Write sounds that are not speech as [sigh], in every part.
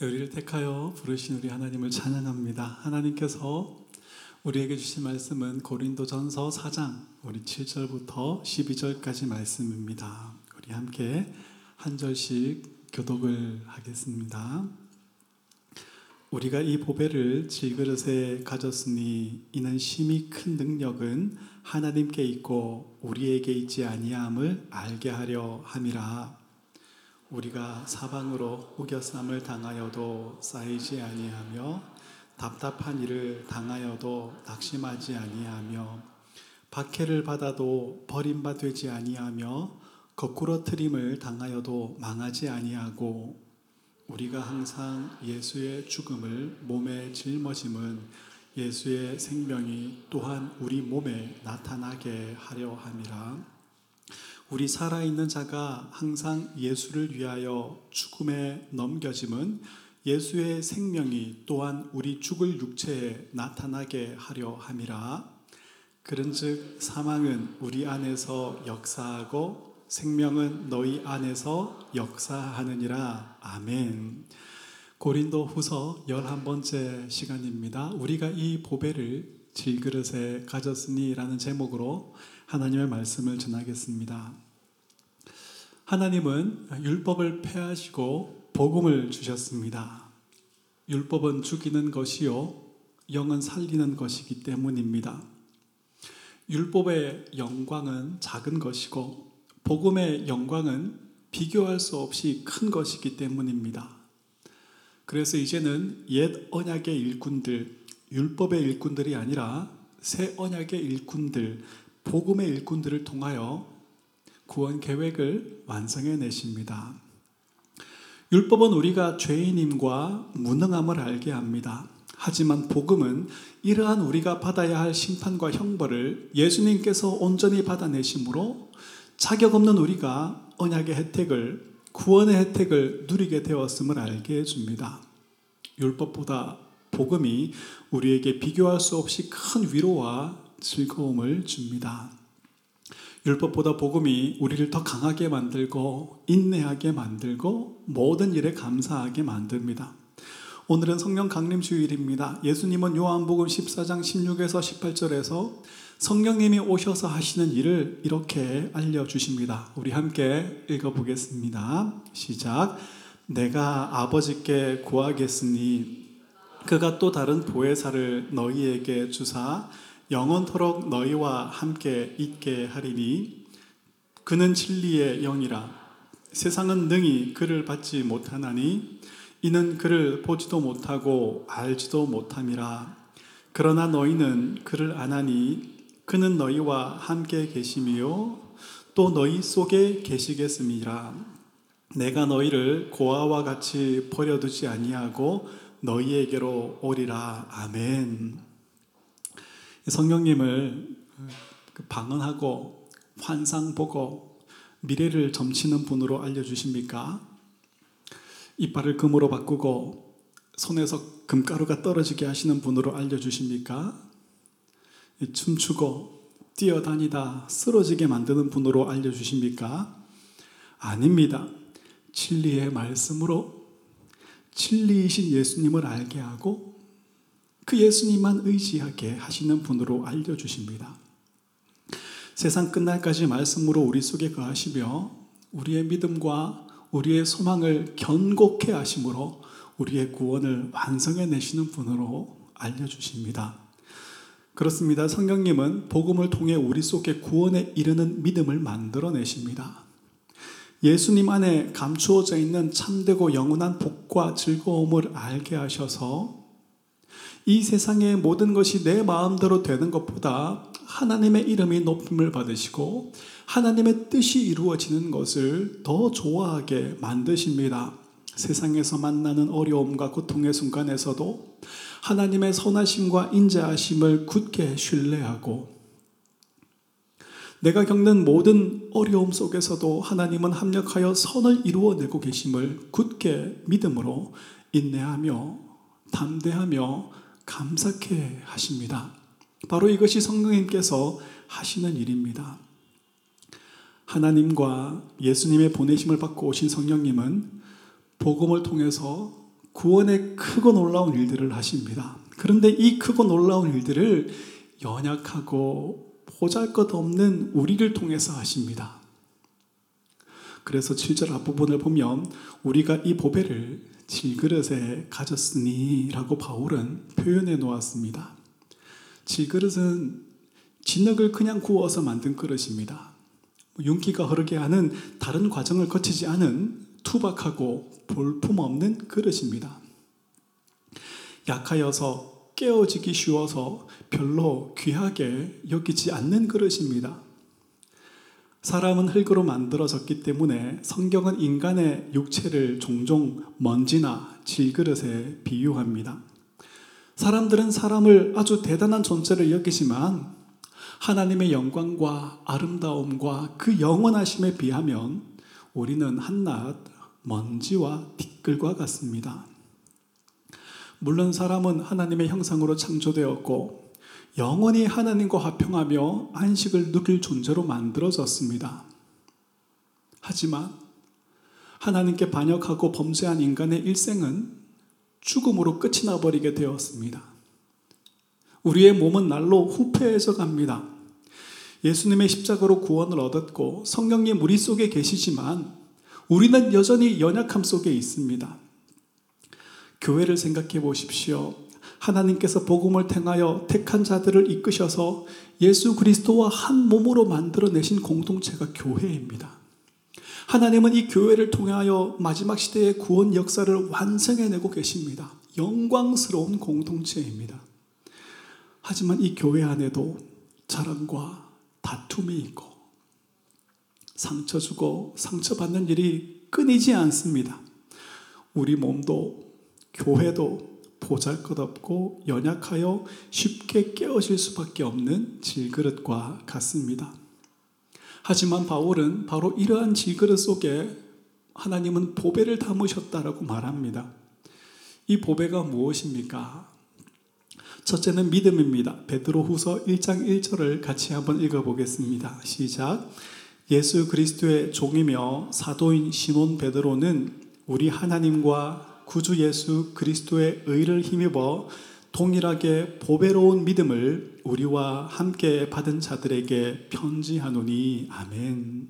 네, 우리를 택하여 부르신 우리 하나님을 찬양합니다. 하나님께서 우리에게 주신 말씀은 고린도전서 4장 우리 7절부터 12절까지 말씀입니다. 우리 함께 한 절씩 교독을 하겠습니다. 우리가 이 보배를 질그릇에 가졌으니 이는 심히 큰 능력은 하나님께 있고 우리에게 있지 아니함을 알게 하려 함이라. 우리가 사방으로 우겨쌈을 당하여도 쌓이지 아니하며 답답한 일을 당하여도 낙심하지 아니하며 박해를 받아도 버림받지 아니하며 거꾸로 트림을 당하여도 망하지 아니하고 우리가 항상 예수의 죽음을 몸에 짊어짐은 예수의 생명이 또한 우리 몸에 나타나게 하려 함이라. 우리 살아있는 자가 항상 예수를 위하여 죽음에 넘겨짐은 예수의 생명이 또한 우리 죽을 육체에 나타나게 하려 함이라. 그런즉 사망은 우리 안에서 역사하고 생명은 너희 안에서 역사하느니라. 아멘. 고린도 후서 11번째 시간입니다. 우리가 이 보배를 질그릇에 가졌으니 라는 제목으로 하나님의 말씀을 전하겠습니다. 하나님은 율법을 폐하시고 복음을 주셨습니다. 율법은 죽이는 것이요, 영은 살리는 것이기 때문입니다. 율법의 영광은 작은 것이고, 복음의 영광은 비교할 수 없이 큰 것이기 때문입니다. 그래서 이제는 옛 언약의 일꾼들, 율법의 일꾼들이 아니라 새 언약의 일꾼들, 복음의 일꾼들을 통하여 구원 계획을 완성해 내십니다. 율법은 우리가 죄인임과 무능함을 알게 합니다. 하지만 복음은 이러한 우리가 받아야 할 심판과 형벌을 예수님께서 온전히 받아내심으로 자격 없는 우리가 언약의 혜택을 구원의 혜택을 누리게 되었음을 알게 해줍니다. 율법보다 복음이 우리에게 비교할 수 없이 큰 위로와 즐거움을 줍니다. 율법보다 복음이 우리를 더 강하게 만들고 인내하게 만들고 모든 일에 감사하게 만듭니다. 오늘은 성령 강림 주일입니다. 예수님은 요한복음 14장 16에서 18절에서 성령님이 오셔서 하시는 일을 이렇게 알려 주십니다. 우리 함께 읽어 보겠습니다. 시작. 내가 아버지께 구하겠으니 그가 또 다른 보혜사를 너희에게 주사 영원토록 너희와 함께 있게 하리니 그는 진리의 영이라. 세상은 능히 그를 받지 못하나니 이는 그를 보지도 못하고 알지도 못함이라. 그러나 너희는 그를 아나니 그는 너희와 함께 계심이요 또 너희 속에 계시겠음이라. 내가 너희를 고아와 같이 버려두지 아니하고 너희에게로 오리라. 아멘. 성령님을 그 방언하고 환상 보고 미래를 점치는 분으로 알려주십니까? 이빨을 금으로 바꾸고 손에서 금가루가 떨어지게 하시는 분으로 알려주십니까? 춤추고 뛰어다니다 쓰러지게 만드는 분으로 알려주십니까? 아닙니다. 진리의 말씀으로 진리이신 예수님을 알게 하고 그 예수님만 의지하게 하시는 분으로 알려주십니다. 세상 끝날까지 말씀으로 우리 속에 거하시며 우리의 믿음과 우리의 소망을 견고케 하심으로 우리의 구원을 완성해 내시는 분으로 알려주십니다. 그렇습니다. 성령님은 복음을 통해 우리 속에 구원에 이르는 믿음을 만들어 내십니다. 예수님 안에 감추어져 있는 참되고 영원한 복과 즐거움을 알게 하셔서 이 세상의 모든 것이 내 마음대로 되는 것보다 하나님의 이름이 높임을 받으시고 하나님의 뜻이 이루어지는 것을 더 좋아하게 만드십니다. 세상에서 만나는 어려움과 고통의 순간에서도 하나님의 선하심과 인자하심을 굳게 신뢰하고 내가 겪는 모든 어려움 속에서도 하나님은 합력하여 선을 이루어내고 계심을 굳게 믿음으로 인내하며 담대하며 감사케 하십니다. 바로 이것이 성령님께서 하시는 일입니다. 하나님과 예수님의 보내심을 받고 오신 성령님은 복음을 통해서 구원의 크고 놀라운 일들을 하십니다. 그런데 이 크고 놀라운 일들을 연약하고 보잘 것 없는 우리를 통해서 하십니다. 그래서 7절 앞부분을 보면 우리가 이 보배를 질그릇에 가졌으니 라고 바울은 표현해 놓았습니다. 질그릇은 진흙을 그냥 구워서 만든 그릇입니다. 윤기가 흐르게 하는 다른 과정을 거치지 않은 투박하고 볼품없는 그릇입니다. 약하여서 깨어지기 쉬워서 별로 귀하게 여기지 않는 그릇입니다. 사람은 흙으로 만들어졌기 때문에 성경은 인간의 육체를 종종 먼지나 질그릇에 비유합니다. 사람들은 사람을 아주 대단한 존재를 여기지만 하나님의 영광과 아름다움과 그 영원하심에 비하면 우리는 한낱 먼지와 티끌과 같습니다. 물론 사람은 하나님의 형상으로 창조되었고 영원히 하나님과 화평하며 안식을 누릴 존재로 만들어졌습니다. 하지만 하나님께 반역하고 범죄한 인간의 일생은 죽음으로 끝이 나버리게 되었습니다. 우리의 몸은 날로 후패해져 갑니다. 예수님의 십자가로 구원을 얻었고 성령님 우리 속에 계시지만 우리는 여전히 연약함 속에 있습니다. 교회를 생각해 보십시오. 하나님께서 복음을 통하여 택한 자들을 이끄셔서 예수 그리스도와 한 몸으로 만들어내신 공동체가 교회입니다. 하나님은 이 교회를 통하여 마지막 시대의 구원 역사를 완성해내고 계십니다. 영광스러운 공동체입니다. 하지만 이 교회 안에도 자랑과 다툼이 있고 상처 주고 상처받는 일이 끊이지 않습니다. 우리 몸도 교회도 보잘 것 없고 연약하여 쉽게 깨어질 수밖에 없는 질그릇과 같습니다. 하지만 바울은 바로 이러한 질그릇 속에 하나님은 보배를 담으셨다라고 말합니다. 이 보배가 무엇입니까? 첫째는 믿음입니다. 베드로 후서 1장 1절을 같이 한번 읽어보겠습니다. 시작. 예수 그리스도의 종이며 사도인 시몬 베드로는 우리 하나님과 구주 예수 그리스도의 의를 힘입어 동일하게 보배로운 믿음을 우리와 함께 받은 자들에게 편지하노니 아멘.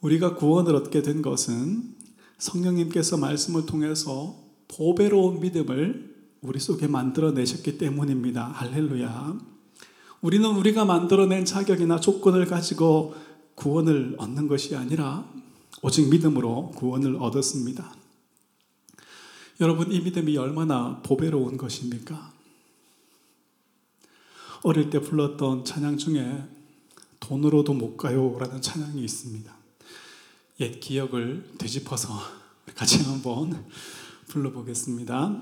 우리가 구원을 얻게 된 것은 성령님께서 말씀을 통해서 보배로운 믿음을 우리 속에 만들어내셨기 때문입니다. 할렐루야. 우리는 우리가 만들어낸 자격이나 조건을 가지고 구원을 얻는 것이 아니라 오직 믿음으로 구원을 얻었습니다. 여러분, 이 믿음이 얼마나 보배로운 것입니까? 어릴 때 불렀던 찬양 중에 돈으로도 못 가요 라는 찬양이 있습니다. 옛 기억을 되짚어서 같이 한번 불러보겠습니다.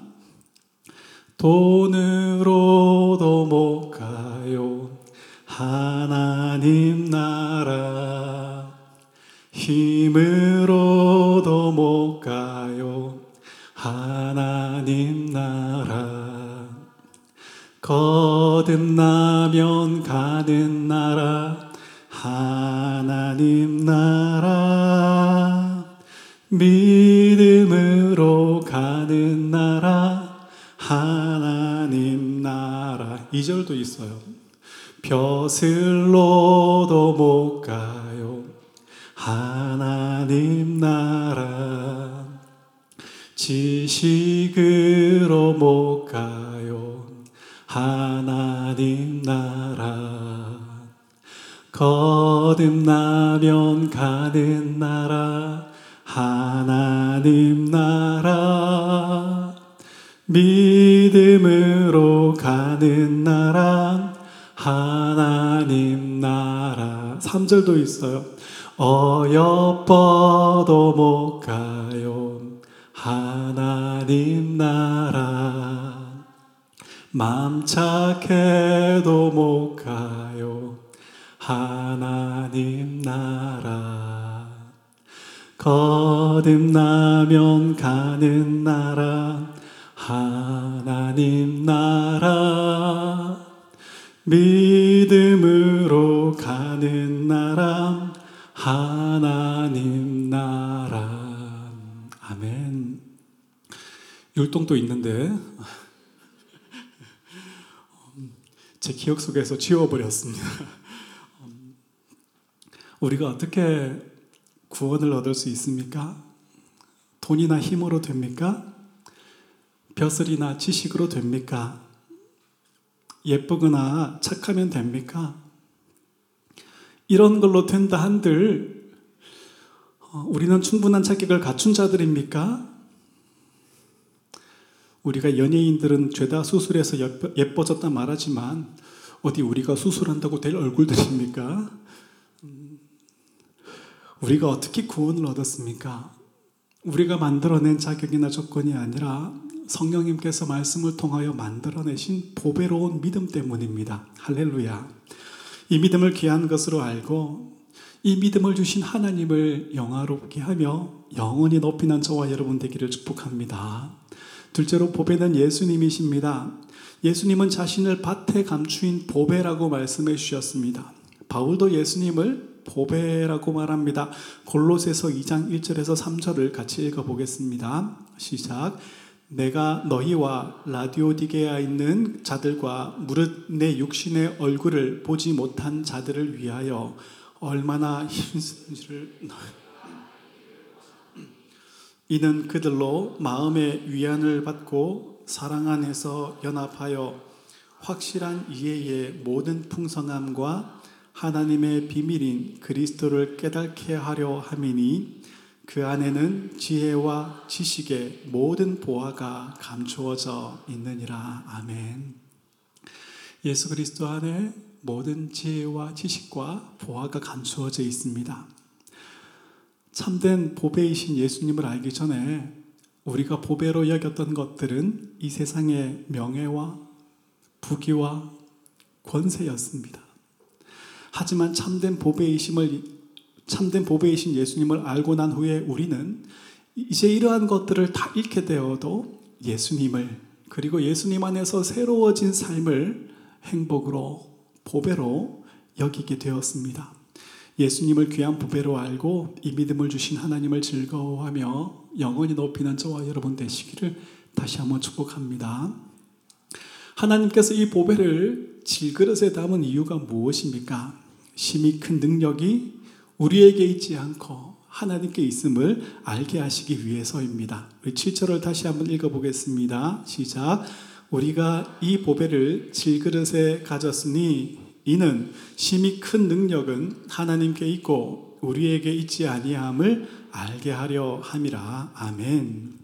돈으로도 못 가요. 하나님 나라. 힘으로도 못 가요. 하나님 나라. 거듭나면 가는 나라. 하나님 나라. 믿음으로 가는 나라. 하나님 나라. 2절도 있어요. 벼슬로도 못 가요. 하나님 나라. 지식으로 못 가요. 하나님 나라. 거듭나면 가는 나라. 하나님 나라. 믿음으로 가는 나라. 하나님 나라. 3절도 있어요. 어여뻐도 못 가요. 하나님 나라. 맘 착해도 못 가요. 하나님 나라. 거듭나면 가는 나라. 하나님 나라. 믿음으로 가는 나라. 하나님 율동도 있는데 제 기억 속에서 지워버렸습니다. 우리가 어떻게 구원을 얻을 수 있습니까? 돈이나 힘으로 됩니까? 벼슬이나 지식으로 됩니까? 예쁘거나 착하면 됩니까? 이런 걸로 된다 한들 어, 우리는 충분한 자격을 갖춘 자들입니까? 우리가 연예인들은 죄다 수술해서 예뻐졌다 말하지만 어디 우리가 수술한다고 될 얼굴들입니까? 음, 우리가 어떻게 구원을 얻었습니까? 우리가 만들어낸 자격이나 조건이 아니라 성령님께서 말씀을 통하여 만들어내신 보배로운 믿음 때문입니다. 할렐루야. 이 믿음을 귀한 것으로 알고 이 믿음을 주신 하나님을 영화롭게 하며 영원히 높이는 저와 여러분 되기를 축복합니다. 둘째로 보배는 예수님이십니다. 예수님은 자신을 밭에 감추인 보배라고 말씀해 주셨습니다. 바울도 예수님을 보배라고 말합니다. 골로새서 2장 1절에서 3절을 같이 읽어 보겠습니다. 시작. 내가 너희와 라디오디게에 있는 자들과 무릇 내 육신의 얼굴을 보지 못한 자들을 위하여 얼마나 힘쓰는지를 이는 그들로 마음의 위안을 받고 사랑 안에서 연합하여 확실한 이해의 모든 풍성함과 하나님의 비밀인 그리스도를 깨닫게 하려 함이니 그 안에는 지혜와 지식의 모든 보화가 감추어져 있느니라. 아멘. 예수 그리스도 안에 모든 지혜와 지식과 보화가 감추어져 있습니다. 참된 보배이신 예수님을 알기 전에 우리가 보배로 여겼던 것들은 이 세상의 명예와 부귀와 권세였습니다. 하지만 참된 보배이심을 참된 보배이신 예수님을 알고 난 후에 우리는 이제 이러한 것들을 다 잃게 되어도 예수님을 그리고 예수님 안에서 새로워진 삶을 행복으로 보배로 여기게 되었습니다. 예수님을 귀한 보배로 알고 이 믿음을 주신 하나님을 즐거워하며 영원히 높이는 저와 여러분 되시기를 다시 한번 축복합니다. 하나님께서 이 보배를 질그릇에 담은 이유가 무엇입니까? 심히 큰 능력이 우리에게 있지 않고 하나님께 있음을 알게 하시기 위해서입니다. 우리 7절을 다시 한번 읽어보겠습니다. 시작. 우리가 이 보배를 질그릇에 가졌으니 이는 심히 큰 능력은 하나님께 있고 우리에게 있지 아니함을 알게 하려 함이라. 아멘.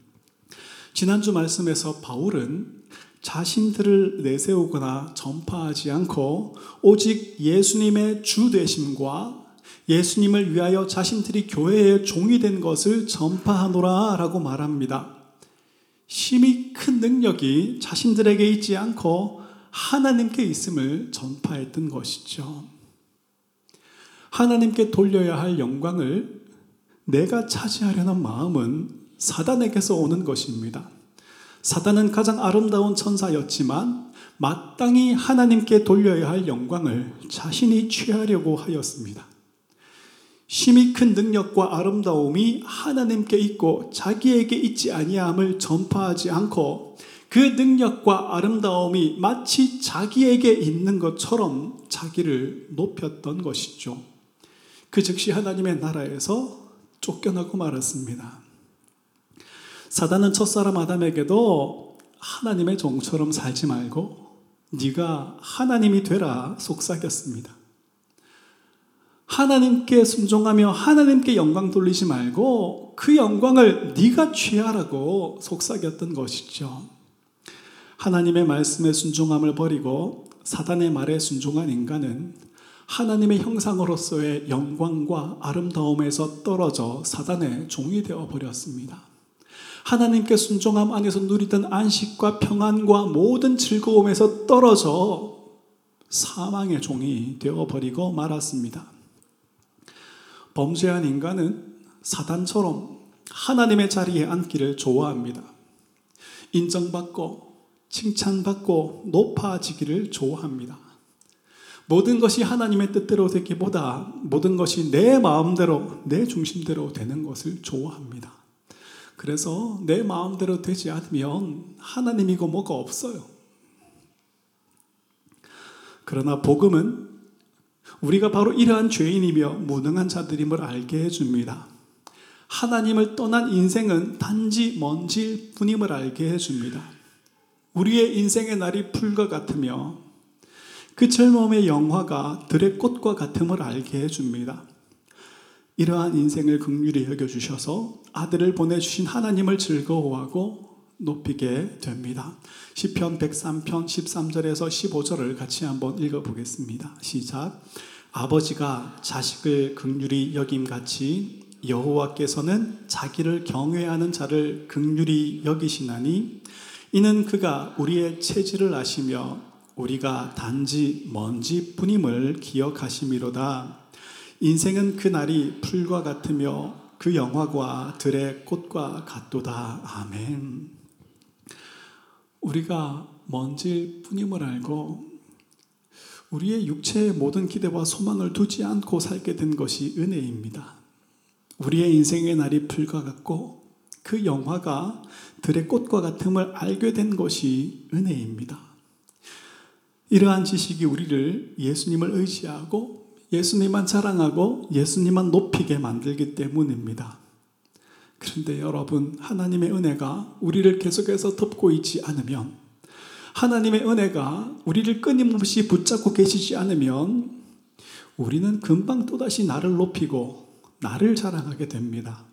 지난주 말씀에서 바울은 자신들을 내세우거나 전파하지 않고 오직 예수님의 주 되심과 예수님을 위하여 자신들이 교회의 종이 된 것을 전파하노라 라고 말합니다. 심히 큰 능력이 자신들에게 있지 않고 하나님께 있음을 전파했던 것이죠. 하나님께 돌려야 할 영광을 내가 차지하려는 마음은 사단에게서 오는 것입니다. 사단은 가장 아름다운 천사였지만 마땅히 하나님께 돌려야 할 영광을 자신이 취하려고 하였습니다. 심히 큰 능력과 아름다움이 하나님께 있고 자기에게 있지 아니함을 전파하지 않고 그 능력과 아름다움이 마치 자기에게 있는 것처럼 자기를 높였던 것이죠. 그 즉시 하나님의 나라에서 쫓겨나고 말았습니다. 사단은 첫사람 아담에게도 하나님의 종처럼 살지 말고 네가 하나님이 되라 속삭였습니다. 하나님께 순종하며 하나님께 영광 돌리지 말고 그 영광을 네가 취하라고 속삭였던 것이죠. 하나님의 말씀에 순종함을 버리고 사단의 말에 순종한 인간은 하나님의 형상으로서의 영광과 아름다움에서 떨어져 사단의 종이 되어 버렸습니다. 하나님께 순종함 안에서 누리던 안식과 평안과 모든 즐거움에서 떨어져 사망의 종이 되어 버리고 말았습니다. 범죄한 인간은 사단처럼 하나님의 자리에 앉기를 좋아합니다. 인정받고 칭찬받고 높아지기를 좋아합니다. 모든 것이 하나님의 뜻대로 되기보다 모든 것이 내 마음대로, 내 중심대로 되는 것을 좋아합니다. 그래서 내 마음대로 되지 않으면 하나님이고 뭐가 없어요. 그러나 복음은 우리가 바로 이러한 죄인이며 무능한 자들임을 알게 해줍니다. 하나님을 떠난 인생은 단지 먼지일 뿐임을 알게 해줍니다. 우리의 인생의 날이 풀과 같으며 그 젊음의 영화가 들의 꽃과 같음을 알게 해줍니다. 이러한 인생을 극률히 여겨주셔서 아들을 보내주신 하나님을 즐거워하고 높이게 됩니다. 시편 103편 13절에서 15절을 같이 한번 읽어보겠습니다. 시작. 아버지가 자식을 극률히 여김같이 여호와께서는 자기를 경외하는 자를 극률히 여기시나니 이는 그가 우리의 체질을 아시며 우리가 단지 먼지뿐임을 기억하심이로다. 인생은 그 날이 풀과 같으며 그 영화과 들의 꽃과 같도다. 아멘. 우리가 먼지일 뿐임을 알고 우리의 육체의 모든 기대와 소망을 두지 않고 살게 된 것이 은혜입니다. 우리의 인생의 날이 풀과 같고 그 영화가 들의 꽃과 같음을 알게 된 것이 은혜입니다. 이러한 지식이 우리를 예수님을 의지하고 예수님만 자랑하고 예수님만 높이게 만들기 때문입니다. 그런데 여러분, 하나님의 은혜가 우리를 계속해서 덮고 있지 않으면, 하나님의 은혜가 우리를 끊임없이 붙잡고 계시지 않으면, 우리는 금방 또다시 나를 높이고, 나를 자랑하게 됩니다.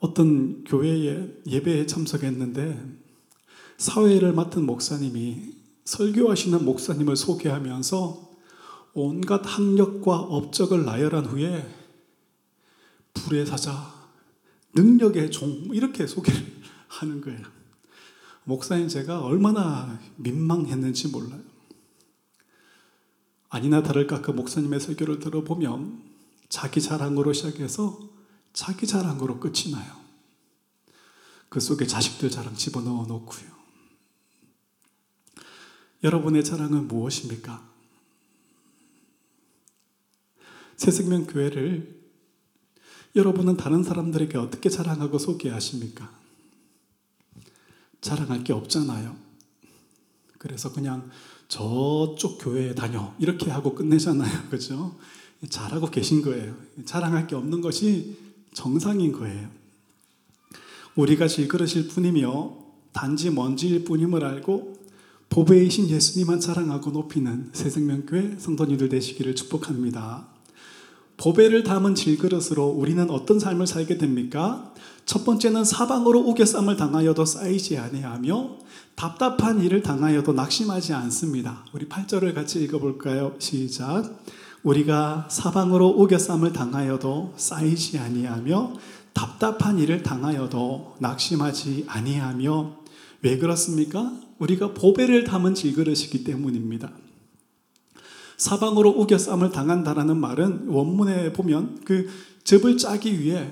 어떤 교회에 예배에 참석했는데, 사회를 맡은 목사님이 설교하시는 목사님을 소개하면서 온갖 학력과 업적을 나열한 후에 불의 사자, 능력의 종, 이렇게 소개를 [laughs] 하는 거예요. 목사님 제가 얼마나 민망했는지 몰라요. 아니나 다를까 그 목사님의 설교를 들어보면 자기 자랑으로 시작해서 자기 자랑 으로 끝이 나요. 그 속에 자식들 자랑 집어넣어 놓고요. 여러분의 자랑은 무엇입니까? 새생명 교회를 여러분은 다른 사람들에게 어떻게 자랑하고 소개하십니까? 자랑할 게 없잖아요. 그래서 그냥 저쪽 교회에 다녀. 이렇게 하고 끝내잖아요. [laughs] 그죠? 잘하고 계신 거예요. 자랑할 게 없는 것이 정상인 거예요. 우리가 질그릇일 뿐이며 단지 먼지일 뿐임을 알고 보배이신 예수님만 자랑하고 높이는 새생명교회 성도님들 되시기를 축복합니다. 보배를 담은 질그릇으로 우리는 어떤 삶을 살게 됩니까? 첫 번째는 사방으로 우겨쌈을 당하여도 쌓이지 아니하며 답답한 일을 당하여도 낙심하지 않습니다. 우리 8절을 같이 읽어볼까요? 시작. 우리가 사방으로 우겨쌈을 당하여도 쌓이지 아니하며 답답한 일을 당하여도 낙심하지 아니하며 왜 그렇습니까? 우리가 보배를 담은 질그릇이기 때문입니다. 사방으로 우겨 쌈을 당한다라는 말은 원문에 보면 그 즙을 짜기 위해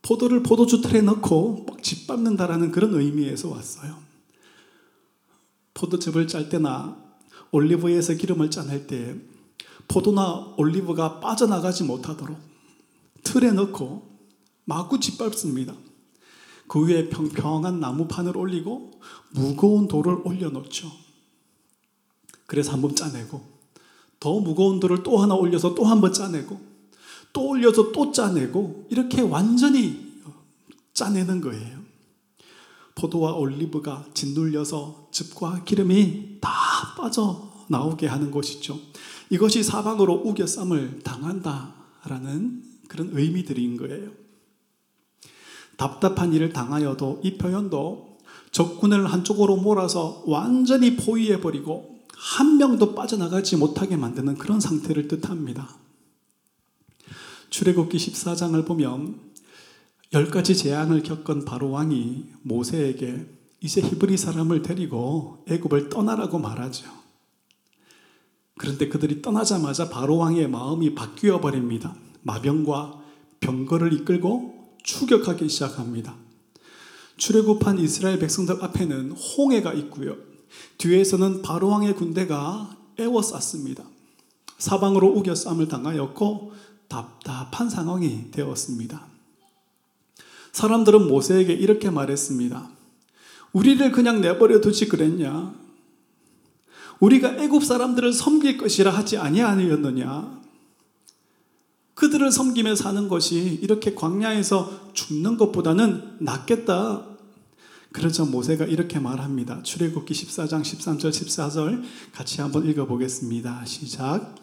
포도를 포도주 틀에 넣고 막 짓밟는다라는 그런 의미에서 왔어요. 포도즙을 짤 때나 올리브에서 기름을 짜낼 때 포도나 올리브가 빠져나가지 못하도록 틀에 넣고 마구 짓밟습니다. 그 위에 평평한 나무판을 올리고 무거운 돌을 올려놓죠. 그래서 한 번 짜내고 더 무거운 돌을 또 하나 올려서 또 한 번 짜내고 또 올려서 또 짜내고 이렇게 완전히 짜내는 거예요. 포도와 올리브가 짓눌려서 즙과 기름이 다 빠져 나오게 하는 것이죠. 이것이 사방으로 우겨 쌈을 당한다라는 그런 의미들인 거예요. 답답한 일을 당하여도 이 표현도 적군을 한쪽으로 몰아서 완전히 포위해버리고 한 명도 빠져나가지 못하게 만드는 그런 상태를 뜻합니다. 출애굽기 14장을 보면 열 가지 재앙을 겪은 바로 왕이 모세에게 이제 히브리 사람을 데리고 애굽을 떠나라고 말하죠. 그런데 그들이 떠나자마자 바로 왕의 마음이 바뀌어 버립니다. 마병과 병거를 이끌고 추격하기 시작합니다. 출애굽한 이스라엘 백성들 앞에는 홍해가 있고요. 뒤에서는 바로왕의 군대가 에워쌌습니다. 사방으로 우겨 쌈을 당하였고 답답한 상황이 되었습니다. 사람들은 모세에게 이렇게 말했습니다. 우리를 그냥 내버려 두지 그랬냐? 우리가 애굽 사람들을 섬길 것이라 하지 아니하였느냐? 그들을 섬기며 사는 것이 이렇게 광야에서 죽는 것보다는 낫겠다. 그러자 모세가 이렇게 말합니다. 출애굽기 14장 13절 14절 같이 한번 읽어 보겠습니다. 시작.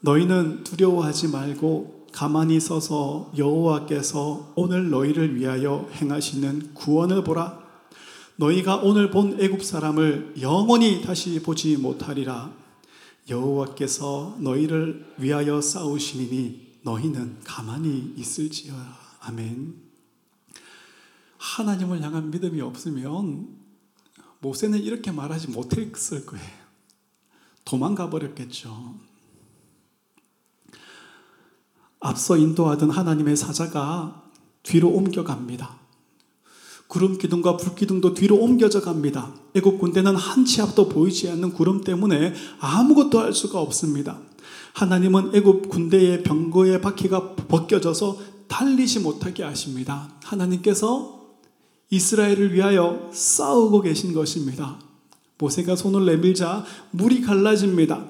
너희는 두려워하지 말고 가만히 서서 여호와께서 오늘 너희를 위하여 행하시는 구원을 보라. 너희가 오늘 본 애굽 사람을 영원히 다시 보지 못하리라. 여호와께서 너희를 위하여 싸우시니 너희는 가만히 있을지어라. 아멘. 하나님을 향한 믿음이 없으면 모세는 이렇게 말하지 못했을 거예요. 도망가 버렸겠죠. 앞서 인도하던 하나님의 사자가 뒤로 옮겨갑니다. 구름 기둥과 불 기둥도 뒤로 옮겨져 갑니다. 애국 군대는 한 치 앞도 보이지 않는 구름 때문에 아무것도 할 수가 없습니다. 하나님은 애굽 군대의 병거의 바퀴가 벗겨져서 달리지 못하게 하십니다. 하나님께서 이스라엘을 위하여 싸우고 계신 것입니다. 모세가 손을 내밀자 물이 갈라집니다.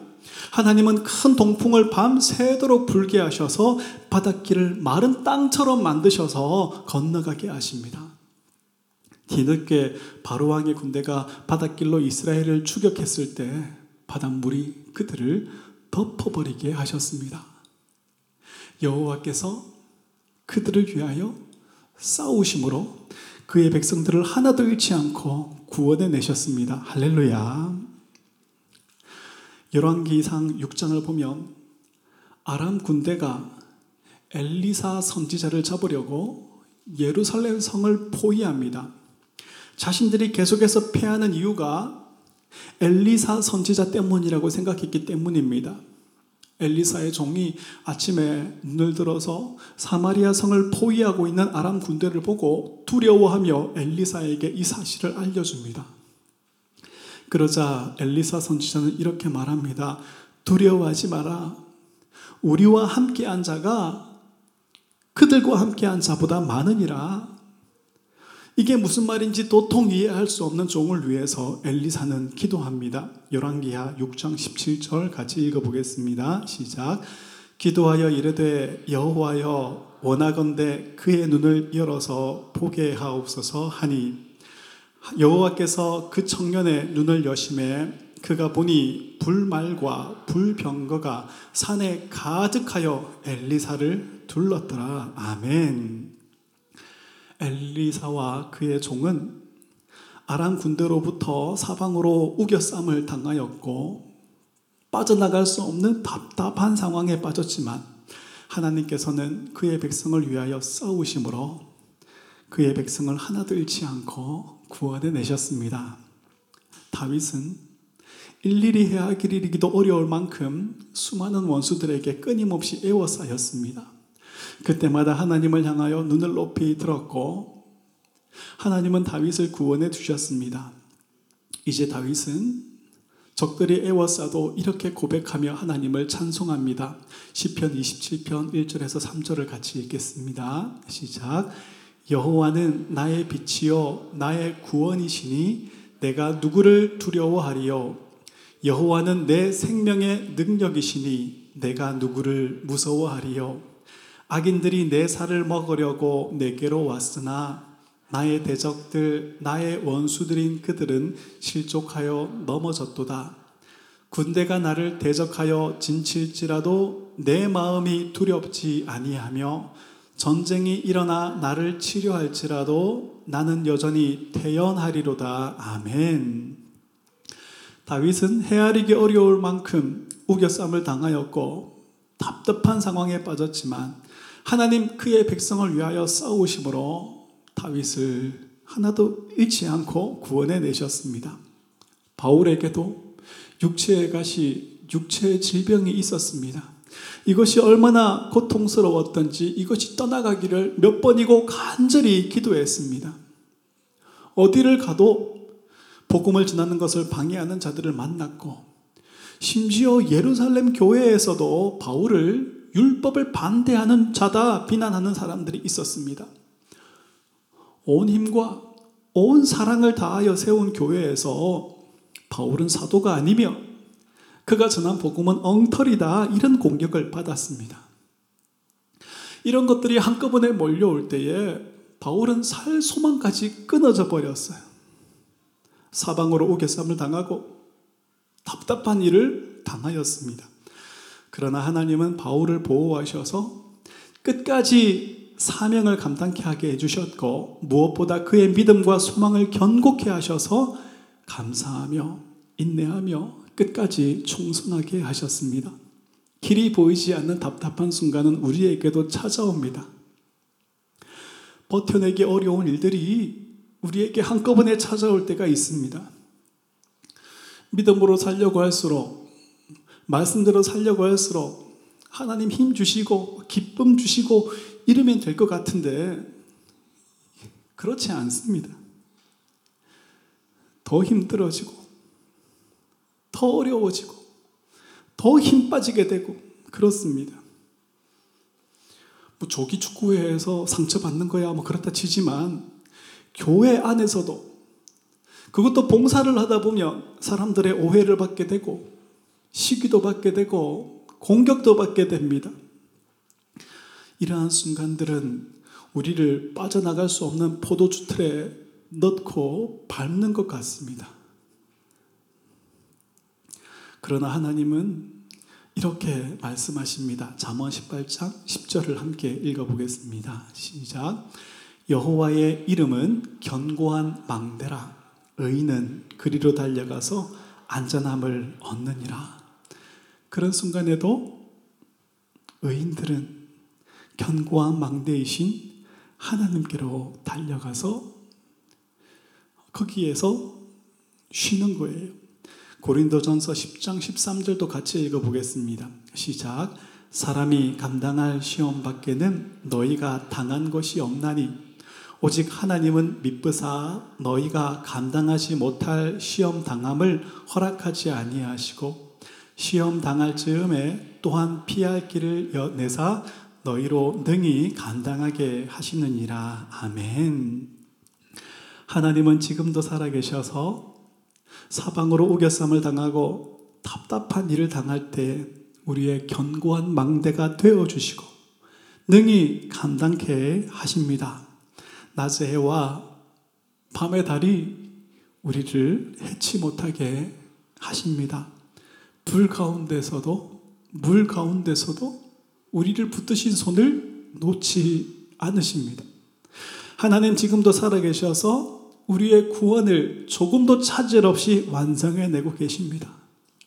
하나님은 큰 동풍을 밤새도록 불게 하셔서 바닷길을 마른 땅처럼 만드셔서 건너가게 하십니다. 뒤늦게 바로왕의 군대가 바닷길로 이스라엘을 추격했을 때 바닷물이 그들을 덮어버리게 하셨습니다. 여호와께서 그들을 위하여 싸우심으로 그의 백성들을 하나도 잃지 않고 구원해 내셨습니다. 할렐루야. 열왕기상 6장을 보면 아람 군대가 엘리사 선지자를 잡으려고 예루살렘 성을 포위합니다. 자신들이 계속해서 패하는 이유가 엘리사 선지자 때문이라고 생각했기 때문입니다. 엘리사의 종이 아침에 눈을 들어서 사마리아 성을 포위하고 있는 아람 군대를 보고 두려워하며 엘리사에게 이 사실을 알려줍니다. 그러자 엘리사 선지자는 이렇게 말합니다. 두려워하지 마라. 우리와 함께한 자가 그들과 함께한 자보다 많으니라. 이게 무슨 말인지 도통 이해할 수 없는 종을 위해서 엘리사는 기도합니다. 열왕기하 6장 17절 같이 읽어보겠습니다. 시작. 기도하여 이르되 여호와여 원하건대 그의 눈을 열어서 보게 하옵소서 하니 여호와께서 그 청년의 눈을 여심해 그가 보니 불말과 불병거가 산에 가득하여 엘리사를 둘렀더라. 아멘. 엘리사와 그의 종은 아람 군대로부터 사방으로 우겨쌈을 당하였고 빠져나갈 수 없는 답답한 상황에 빠졌지만 하나님께서는 그의 백성을 위하여 싸우심으로 그의 백성을 하나도 잃지 않고 구원해 내셨습니다. 다윗은 일일이 헤아리기도 어려울 만큼 수많은 원수들에게 끊임없이 애워싸였습니다. 그때마다 하나님을 향하여 눈을 높이 들었고 하나님은 다윗을 구원해 주셨습니다. 이제 다윗은 적들이 애워싸도 이렇게 고백하며 하나님을 찬송합니다. 시편 27편 1절에서 3절을 같이 읽겠습니다. 시작. 여호와는 나의 빛이요 나의 구원이시니 내가 누구를 두려워하리요 여호와는 내 생명의 능력이시니 내가 누구를 무서워하리요 악인들이 내 살을 먹으려고 내게로 왔으나 나의 대적들, 나의 원수들인 그들은 실족하여 넘어졌도다. 군대가 나를 대적하여 진칠지라도 내 마음이 두렵지 아니하며 전쟁이 일어나 나를 치료할지라도 나는 여전히 태연하리로다. 아멘. 다윗은 헤아리기 어려울 만큼 우겨쌈을 당하였고 답답한 상황에 빠졌지만 하나님 그의 백성을 위하여 싸우심으로 다윗을 하나도 잃지 않고 구원해 내셨습니다. 바울에게도 육체의 가시, 육체의 질병이 있었습니다. 이것이 얼마나 고통스러웠던지 이것이 떠나가기를 몇 번이고 간절히 기도했습니다. 어디를 가도 복음을 전하는 것을 방해하는 자들을 만났고 심지어 예루살렘 교회에서도 바울을 율법을 반대하는 자다 비난하는 사람들이 있었습니다. 온 힘과 온 사랑을 다하여 세운 교회에서 바울은 사도가 아니며 그가 전한 복음은 엉터리다 이런 공격을 받았습니다. 이런 것들이 한꺼번에 몰려올 때에 바울은 살 소망까지 끊어져 버렸어요. 사방으로 우겨쌈을 당하고 답답한 일을 당하였습니다. 그러나 하나님은 바울을 보호하셔서 끝까지 사명을 감당케 하게 해주셨고 무엇보다 그의 믿음과 소망을 견고케 하셔서 감사하며 인내하며 끝까지 충성하게 하셨습니다. 길이 보이지 않는 답답한 순간은 우리에게도 찾아옵니다. 버텨내기 어려운 일들이 우리에게 한꺼번에 찾아올 때가 있습니다. 믿음으로 살려고 할수록, 말씀대로 살려고 할수록, 하나님 힘 주시고, 기쁨 주시고, 이러면 될 것 같은데, 그렇지 않습니다. 더 힘들어지고, 더 어려워지고, 더 힘 빠지게 되고, 그렇습니다. 뭐 조기 축구회에서 상처받는 거야, 뭐 그렇다 치지만, 교회 안에서도 그것도 봉사를 하다 보면 사람들의 오해를 받게 되고 시기도 받게 되고 공격도 받게 됩니다. 이러한 순간들은 우리를 빠져나갈 수 없는 포도주 틀에 넣고 밟는 것 같습니다. 그러나 하나님은 이렇게 말씀하십니다. 잠언 18장 10절을 함께 읽어보겠습니다. 시작. 여호와의 이름은 견고한 망대라. 의인은 그리로 달려가서 안전함을 얻느니라. 그런 순간에도 의인들은 견고한 망대이신 하나님께로 달려가서 거기에서 쉬는 거예요. 고린도전서 10장 13절도 같이 읽어 보겠습니다. 시작. 사람이 감당할 시험 밖에는 너희가 당한 것이 없나니 오직 하나님은 미쁘사 너희가 감당하지 못할 시험 당함을 허락하지 아니하시고 시험 당할 즈음에 또한 피할 길을 내사 너희로 능히 감당하게 하시느니라. 아멘. 하나님은 지금도 살아계셔서 사방으로 우겨쌈을 당하고 답답한 일을 당할 때 우리의 견고한 망대가 되어 주시고 능히 감당케 하십니다. 낮의 해와 밤의 달이 우리를 해치 못하게 하십니다. 불 가운데서도 물 가운데서도 우리를 붙드신 손을 놓지 않으십니다. 하나님 지금도 살아계셔서 우리의 구원을 조금도 차질 없이 완성해내고 계십니다.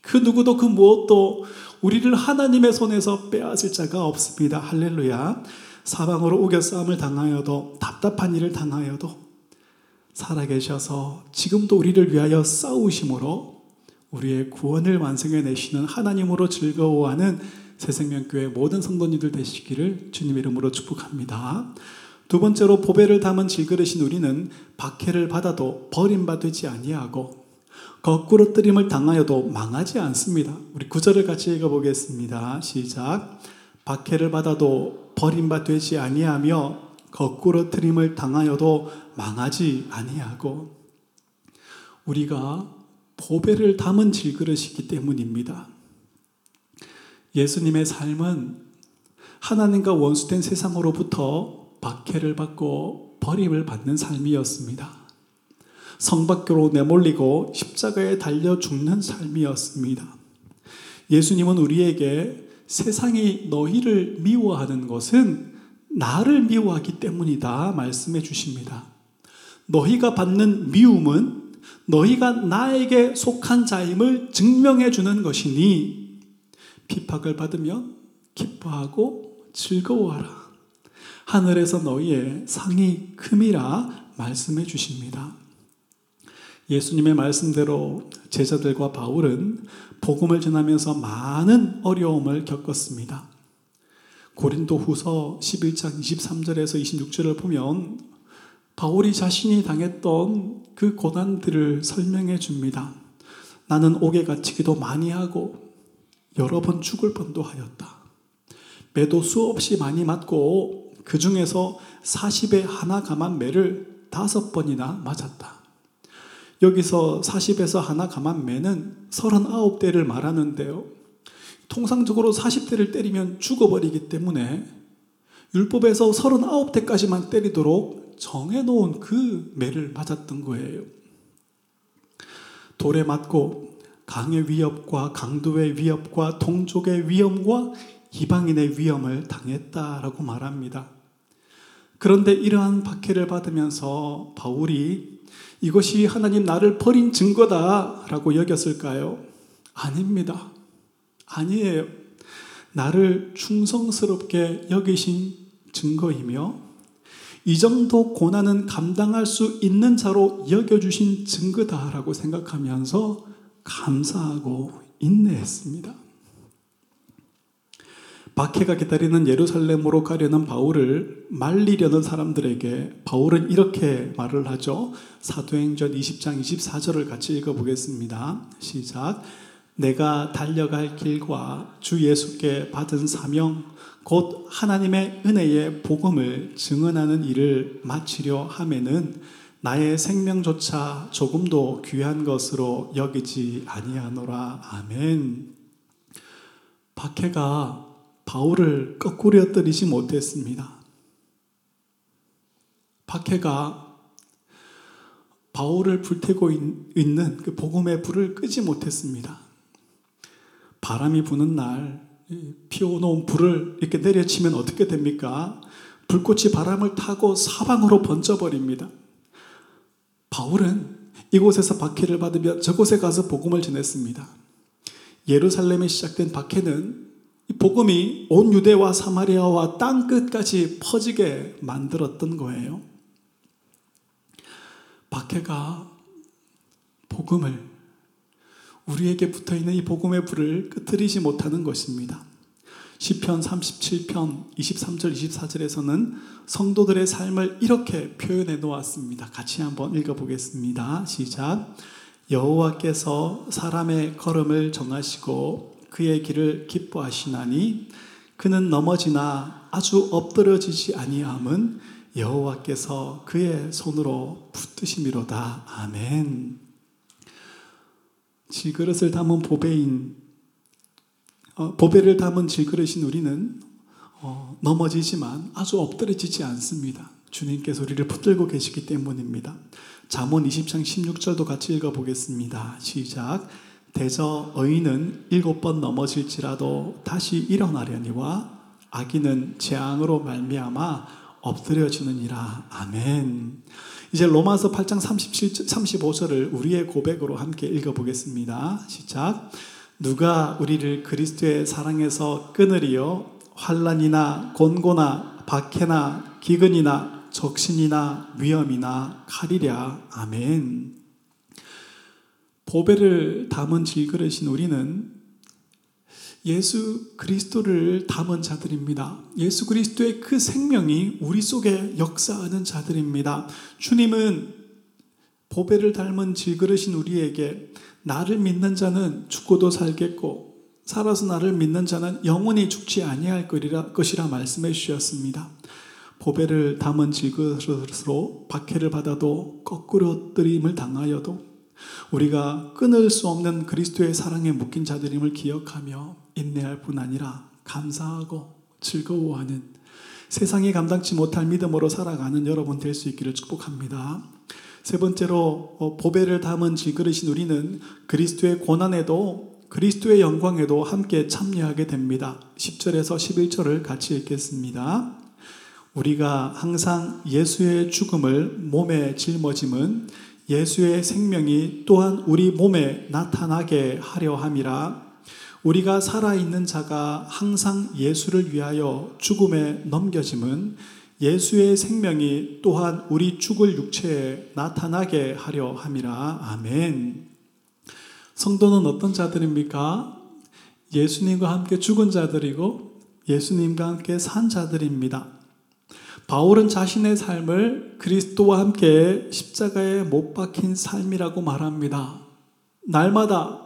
그 누구도 그 무엇도 우리를 하나님의 손에서 빼앗을 자가 없습니다. 할렐루야. 사방으로 우겨싸움을 당하여도 답답한 일을 당하여도 살아계셔서 지금도 우리를 위하여 싸우심으로 우리의 구원을 완성해 내시는 하나님으로 즐거워하는 새생명교회 모든 성도님들 되시기를 주님 이름으로 축복합니다. 두 번째로 보배를 담은 질그릇인 우리는 박해를 받아도 버림받지 아니하고 거꾸로 뜨림을 당하여도 망하지 않습니다. 우리 구절을 같이 읽어보겠습니다. 시작. 박해를 받아도 버림받지 아니하며 거꾸로 트림을 당하여도 망하지 아니하고 우리가 보배를 담은 질그릇이기 때문입니다. 예수님의 삶은 하나님과 원수된 세상으로부터 박해를 받고 버림을 받는 삶이었습니다. 성 밖으로 내몰리고 십자가에 달려 죽는 삶이었습니다. 예수님은 우리에게 세상이 너희를 미워하는 것은 나를 미워하기 때문이다 말씀해 주십니다. 너희가 받는 미움은 너희가 나에게 속한 자임을 증명해 주는 것이니 핍박을 받으면 기뻐하고 즐거워하라. 하늘에서 너희의 상이 큼이라 말씀해 주십니다. 예수님의 말씀대로 제자들과 바울은 복음을 전하면서 많은 어려움을 겪었습니다. 고린도 후서 11장 23절에서 26절을 보면 바울이 자신이 당했던 그 고난들을 설명해 줍니다. 나는 옥에 갇히기도 많이 하고 여러 번 죽을 뻔도 하였다. 매도 수없이 많이 맞고 그 중에서 40에 하나 감한 매를 다섯 번이나 맞았다. 여기서 40에서 하나 가만 매는 39대를 말하는데요. 통상적으로 40대를 때리면 죽어버리기 때문에 율법에서 39대까지만 때리도록 정해놓은 그 매를 맞았던 거예요. 돌에 맞고 강의 위협과 강도의 위협과 동족의 위험과 이방인의 위험을 당했다라고 말합니다. 그런데 이러한 박해를 받으면서 바울이 이것이 하나님 나를 버린 증거다라고 여겼을까요? 아닙니다. 아니에요. 나를 충성스럽게 여기신 증거이며 이 정도 고난은 감당할 수 있는 자로 여겨주신 증거다라고 생각하면서 감사하고 인내했습니다. 박해가 기다리는 예루살렘으로 가려는 바울을 말리려는 사람들에게 바울은 이렇게 말을 하죠. 사도행전 20장 24절을 같이 읽어보겠습니다. 시작. 내가 달려갈 길과 주 예수께 받은 사명, 곧 하나님의 은혜의 복음을 증언하는 일을 마치려 함에는 나의 생명조차 조금도 귀한 것으로 여기지 아니하노라. 아멘. 박해가 바울을 거꾸려뜨리지 못했습니다. 박해가 바울을 불태고 있는 그 복음의 불을 끄지 못했습니다. 바람이 부는 날 피워놓은 불을 이렇게 내려치면 어떻게 됩니까? 불꽃이 바람을 타고 사방으로 번져버립니다. 바울은 이곳에서 박해를 받으며 저곳에 가서 복음을 전했습니다. 예루살렘에 시작된 박해는 복음이 온 유대와 사마리아와 땅 끝까지 퍼지게 만들었던 거예요. 박해가 복음을 우리에게 붙어 있는 이 복음의 불을 끄트리지 못하는 것입니다. 시편 37편 23절 24절에서는 성도들의 삶을 이렇게 표현해 놓았습니다. 같이 한번 읽어 보겠습니다. 시작. 여호와께서 사람의 걸음을 정하시고 그의 길을 기뻐하시나니 그는 넘어지나 아주 엎드러지지 아니함은 여호와께서 그의 손으로 붙드심이로다. 아멘. 질그릇을 담은 보배인 어, 보배를 담은 질그릇인 우리는 어, 넘어지지만 아주 엎드려지지 않습니다. 주님께서 우리를 붙들고 계시기 때문입니다. 잠언 20장 16절도 같이 읽어보겠습니다. 시작. 대저 의인은 일곱 번 넘어질지라도 다시 일어나려니와 악인은 재앙으로 말미암아 엎드려지느니라. 아멘. 이제 로마서 8장 37, 35절을 우리의 고백으로 함께 읽어보겠습니다. 시작. 누가 우리를 그리스도의 사랑에서 끊으리요? 환란이나 곤고나 박해나 기근이나 적신이나 위험이나 칼이랴. 아멘. 보배를 담은 질그릇인 우리는 예수 그리스도를 담은 자들입니다. 예수 그리스도의 그 생명이 우리 속에 역사하는 자들입니다. 주님은 보배를 닮은 질그릇인 우리에게 나를 믿는 자는 죽고도 살겠고 살아서 나를 믿는 자는 영원히 죽지 아니할 것이라 말씀해 주셨습니다. 보배를 담은 질그릇으로 박해를 받아도 거꾸로 뜨림을 당하여도 우리가 끊을 수 없는 그리스도의 사랑에 묶인 자들임을 기억하며 인내할 뿐 아니라 감사하고 즐거워하는 세상이 감당치 못할 믿음으로 살아가는 여러분 될 수 있기를 축복합니다. 세 번째로 어, 보배를 담은 질그릇인 우리는 그리스도의 고난에도 그리스도의 영광에도 함께 참여하게 됩니다. 10절에서 11절을 같이 읽겠습니다. 우리가 항상 예수의 죽음을 몸에 짊어짐은 예수의 생명이 또한 우리 몸에 나타나게 하려 함이라 우리가 살아있는 자가 항상 예수를 위하여 죽음에 넘겨짐은 예수의 생명이 또한 우리 죽을 육체에 나타나게 하려 함이라. 아멘. 성도는 어떤 자들입니까? 예수님과 함께 죽은 자들이고 예수님과 함께 산 자들입니다. 바울은 자신의 삶을 그리스도와 함께 십자가에 못 박힌 삶이라고 말합니다. 날마다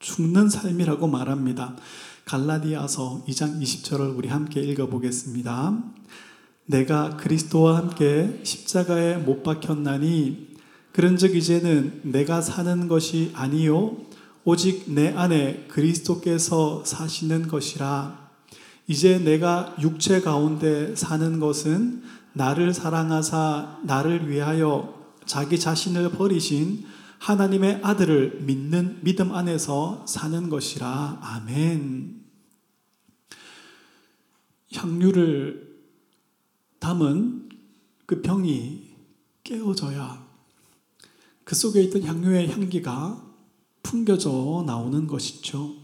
죽는 삶이라고 말합니다. 갈라디아서 2장 20절을 우리 함께 읽어보겠습니다. 내가 그리스도와 함께 십자가에 못 박혔나니 그런즉 이제는 내가 사는 것이 아니요 오직 내 안에 그리스도께서 사시는 것이라 이제 내가 육체 가운데 사는 것은 나를 사랑하사 나를 위하여 자기 자신을 버리신 하나님의 아들을 믿는 믿음 안에서 사는 것이라. 아멘. 향유를 담은 그 병이 깨어져야 그 속에 있던 향유의 향기가 풍겨져 나오는 것이죠.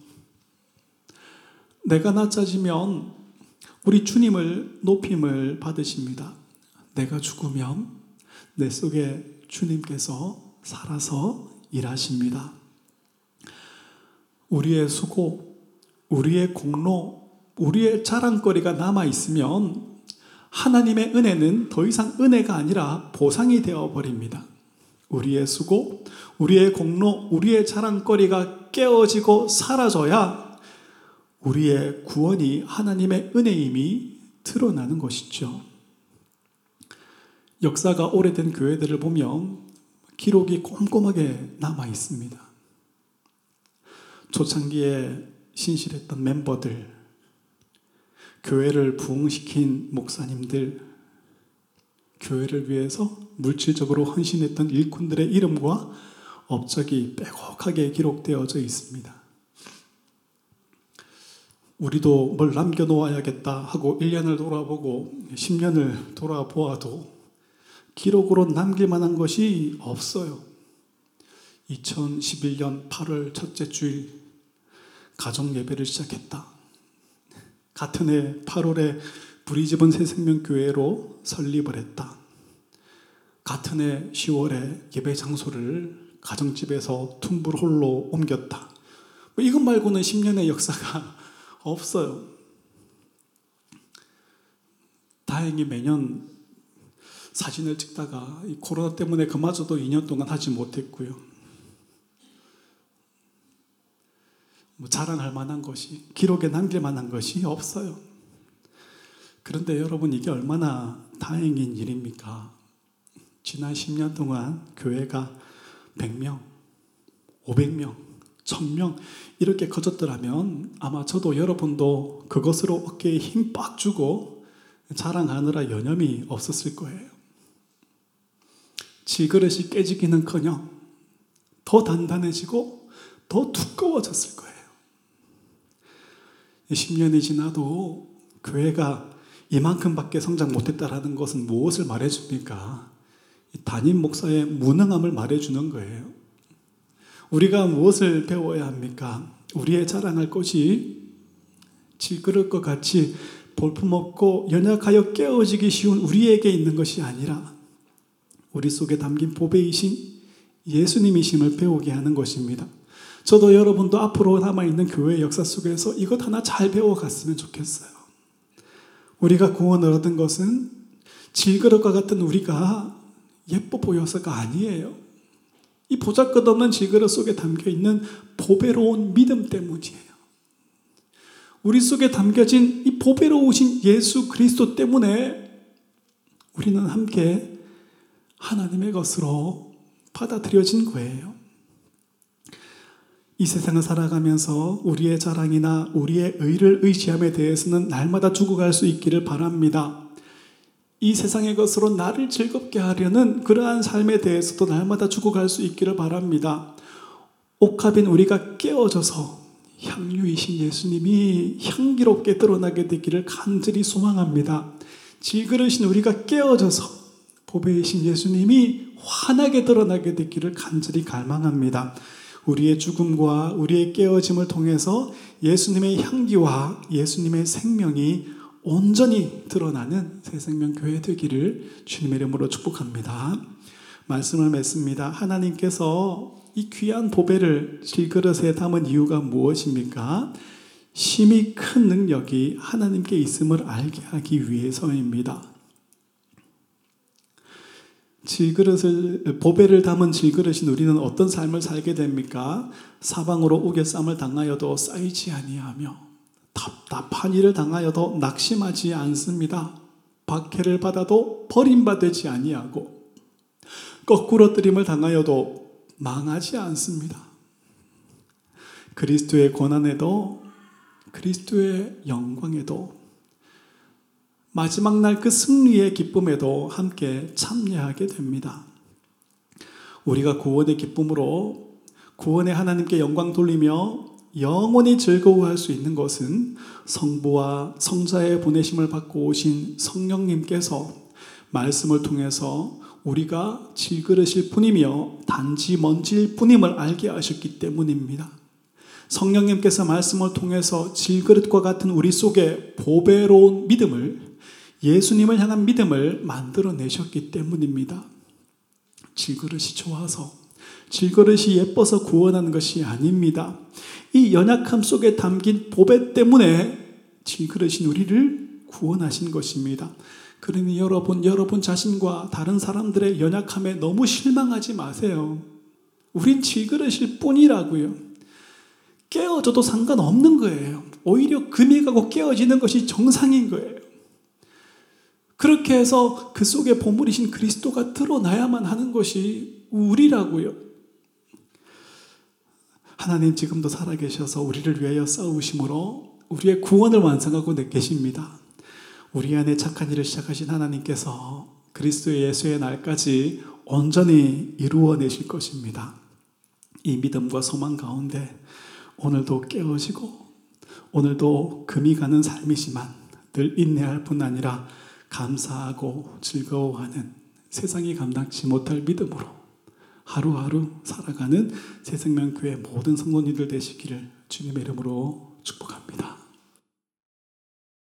내가 낮아지면 우리 주님을 높임을 받으십니다. 내가 죽으면 내 속에 주님께서 살아서 일하십니다. 우리의 수고, 우리의 공로, 우리의 자랑거리가 남아 있으면 하나님의 은혜는 더 이상 은혜가 아니라 보상이 되어 버립니다. 우리의 수고, 우리의 공로, 우리의 자랑거리가 깨어지고 사라져야 우리의 구원이 하나님의 은혜임이 드러나는 것이죠. 역사가 오래된 교회들을 보면 기록이 꼼꼼하게 남아 있습니다. 초창기에 신실했던 멤버들, 교회를 부흥시킨 목사님들, 교회를 위해서 물질적으로 헌신했던 일꾼들의 이름과 업적이 빼곡하게 기록되어져 있습니다. 우리도 뭘 남겨놓아야겠다 하고 1년을 돌아보고 10년을 돌아보아도 기록으로 남길 만한 것이 없어요. 2011년 8월 첫째 주일 가정 예배를 시작했다. 같은 해 8월에 브리즈번 새생명교회로 설립을 했다. 같은 해 10월에 예배 장소를 가정집에서 툼불 홀로 옮겼다. 뭐 이것 말고는 10년의 역사가 [laughs] 없어요. 다행히 매년 사진을 찍다가 코로나 때문에 그마저도 2년 동안 하지 못했고요. 뭐 자랑할 만한 것이, 기록에 남길 만한 것이 없어요. 그런데 여러분, 이게 얼마나 다행인 일입니까? 지난 10년 동안 교회가 100명, 500명, 1000명 이렇게 커졌더라면 아마 저도 여러분도 그것으로 어깨에 힘 빡 주고 자랑하느라 여념이 없었을 거예요. 질그릇이 깨지기는 커녕 더 단단해지고 더 두꺼워졌을 거예요. 10년이 지나도 교회가 이만큼밖에 성장 못했다라는 것은 무엇을 말해줍니까? 담임 목사의 무능함을 말해주는 거예요. 우리가 무엇을 배워야 합니까? 우리의 자랑할 것이 질그릇과 같이 볼품없고 연약하여 깨어지기 쉬운 우리에게 있는 것이 아니라 우리 속에 담긴 보배이신 예수님이심을 배우게 하는 것입니다. 저도 여러분도 앞으로 남아있는 교회 역사 속에서 이것 하나 잘 배워갔으면 좋겠어요. 우리가 구원을 얻은 것은 질그릇과 같은 우리가 예뻐 보여서가 아니에요. 이 보잘것없는 질그릇 속에 담겨 있는 보배로운 믿음 때문이에요. 우리 속에 담겨진 이 보배로우신 예수 그리스도 때문에 우리는 함께 하나님의 것으로 받아들여진 거예요. 이 세상을 살아가면서 우리의 자랑이나 우리의 의를 의지함에 대해서는 날마다 죽어갈 수 있기를 바랍니다. 이 세상의 것으로 나를 즐겁게 하려는 그러한 삶에 대해서도 날마다 죽어갈 수 있기를 바랍니다. 옥합인 우리가 깨어져서 향유이신 예수님이 향기롭게 드러나게 되기를 간절히 소망합니다. 질그릇인 우리가 깨어져서 보배이신 예수님이 환하게 드러나게 되기를 간절히 갈망합니다. 우리의 죽음과 우리의 깨어짐을 통해서 예수님의 향기와 예수님의 생명이 온전히 드러나는 새 생명 교회 되기를 주님의 이름으로 축복합니다. 말씀을 맺습니다. 하나님께서 이 귀한 보배를 질그릇에 담은 이유가 무엇입니까? 심히 큰 능력이 하나님께 있음을 알게 하기 위해서입니다. 질그릇을 보배를 담은 질그릇인 우리는 어떤 삶을 살게 됩니까? 사방으로 우겨쌈을 당하여도 쌓이지 아니하며 답답한 일을 당하여도 낙심하지 않습니다. 박해를 받아도 버림받지 아니하고 거꾸로 뜨림을 당하여도 망하지 않습니다. 그리스도의 고난에도 그리스도의 영광에도 마지막 날 그 승리의 기쁨에도 함께 참여하게 됩니다. 우리가 구원의 기쁨으로 구원의 하나님께 영광 돌리며 영원히 즐거워할 수 있는 것은 성부와 성자의 보내심을 받고 오신 성령님께서 말씀을 통해서 우리가 질그릇일 뿐이며 단지 먼지일 뿐임을 알게 하셨기 때문입니다. 성령님께서 말씀을 통해서 질그릇과 같은 우리 속에 보배로운 믿음을 예수님을 향한 믿음을 만들어내셨기 때문입니다. 질그릇이 좋아서, 질그릇이 예뻐서 구원하는 것이 아닙니다. 이 연약함 속에 담긴 보배 때문에 질그릇인 우리를 구원하신 것입니다. 그러니 여러분, 여러분 자신과 다른 사람들의 연약함에 너무 실망하지 마세요. 우린 질그릇일 뿐이라고요. 깨어져도 상관없는 거예요. 오히려 금이 가고 깨어지는 것이 정상인 거예요. 그렇게 해서 그 속에 보물이신 그리스도가 드러나야만 하는 것이 우리라고요. 하나님 지금도 살아계셔서 우리를 위하여 싸우심으로 우리의 구원을 완성하고 계십니다. 우리 안에 착한 일을 시작하신 하나님께서 그리스도 예수의 날까지 온전히 이루어내실 것입니다. 이 믿음과 소망 가운데 오늘도 깨어지고 오늘도 금이 가는 삶이지만 늘 인내할 뿐 아니라 감사하고 즐거워하는 세상이 감당치 못할 믿음으로 하루하루 살아가는 새생명교회 모든 성도님들 되시기를 주님의 이름으로 축복합니다.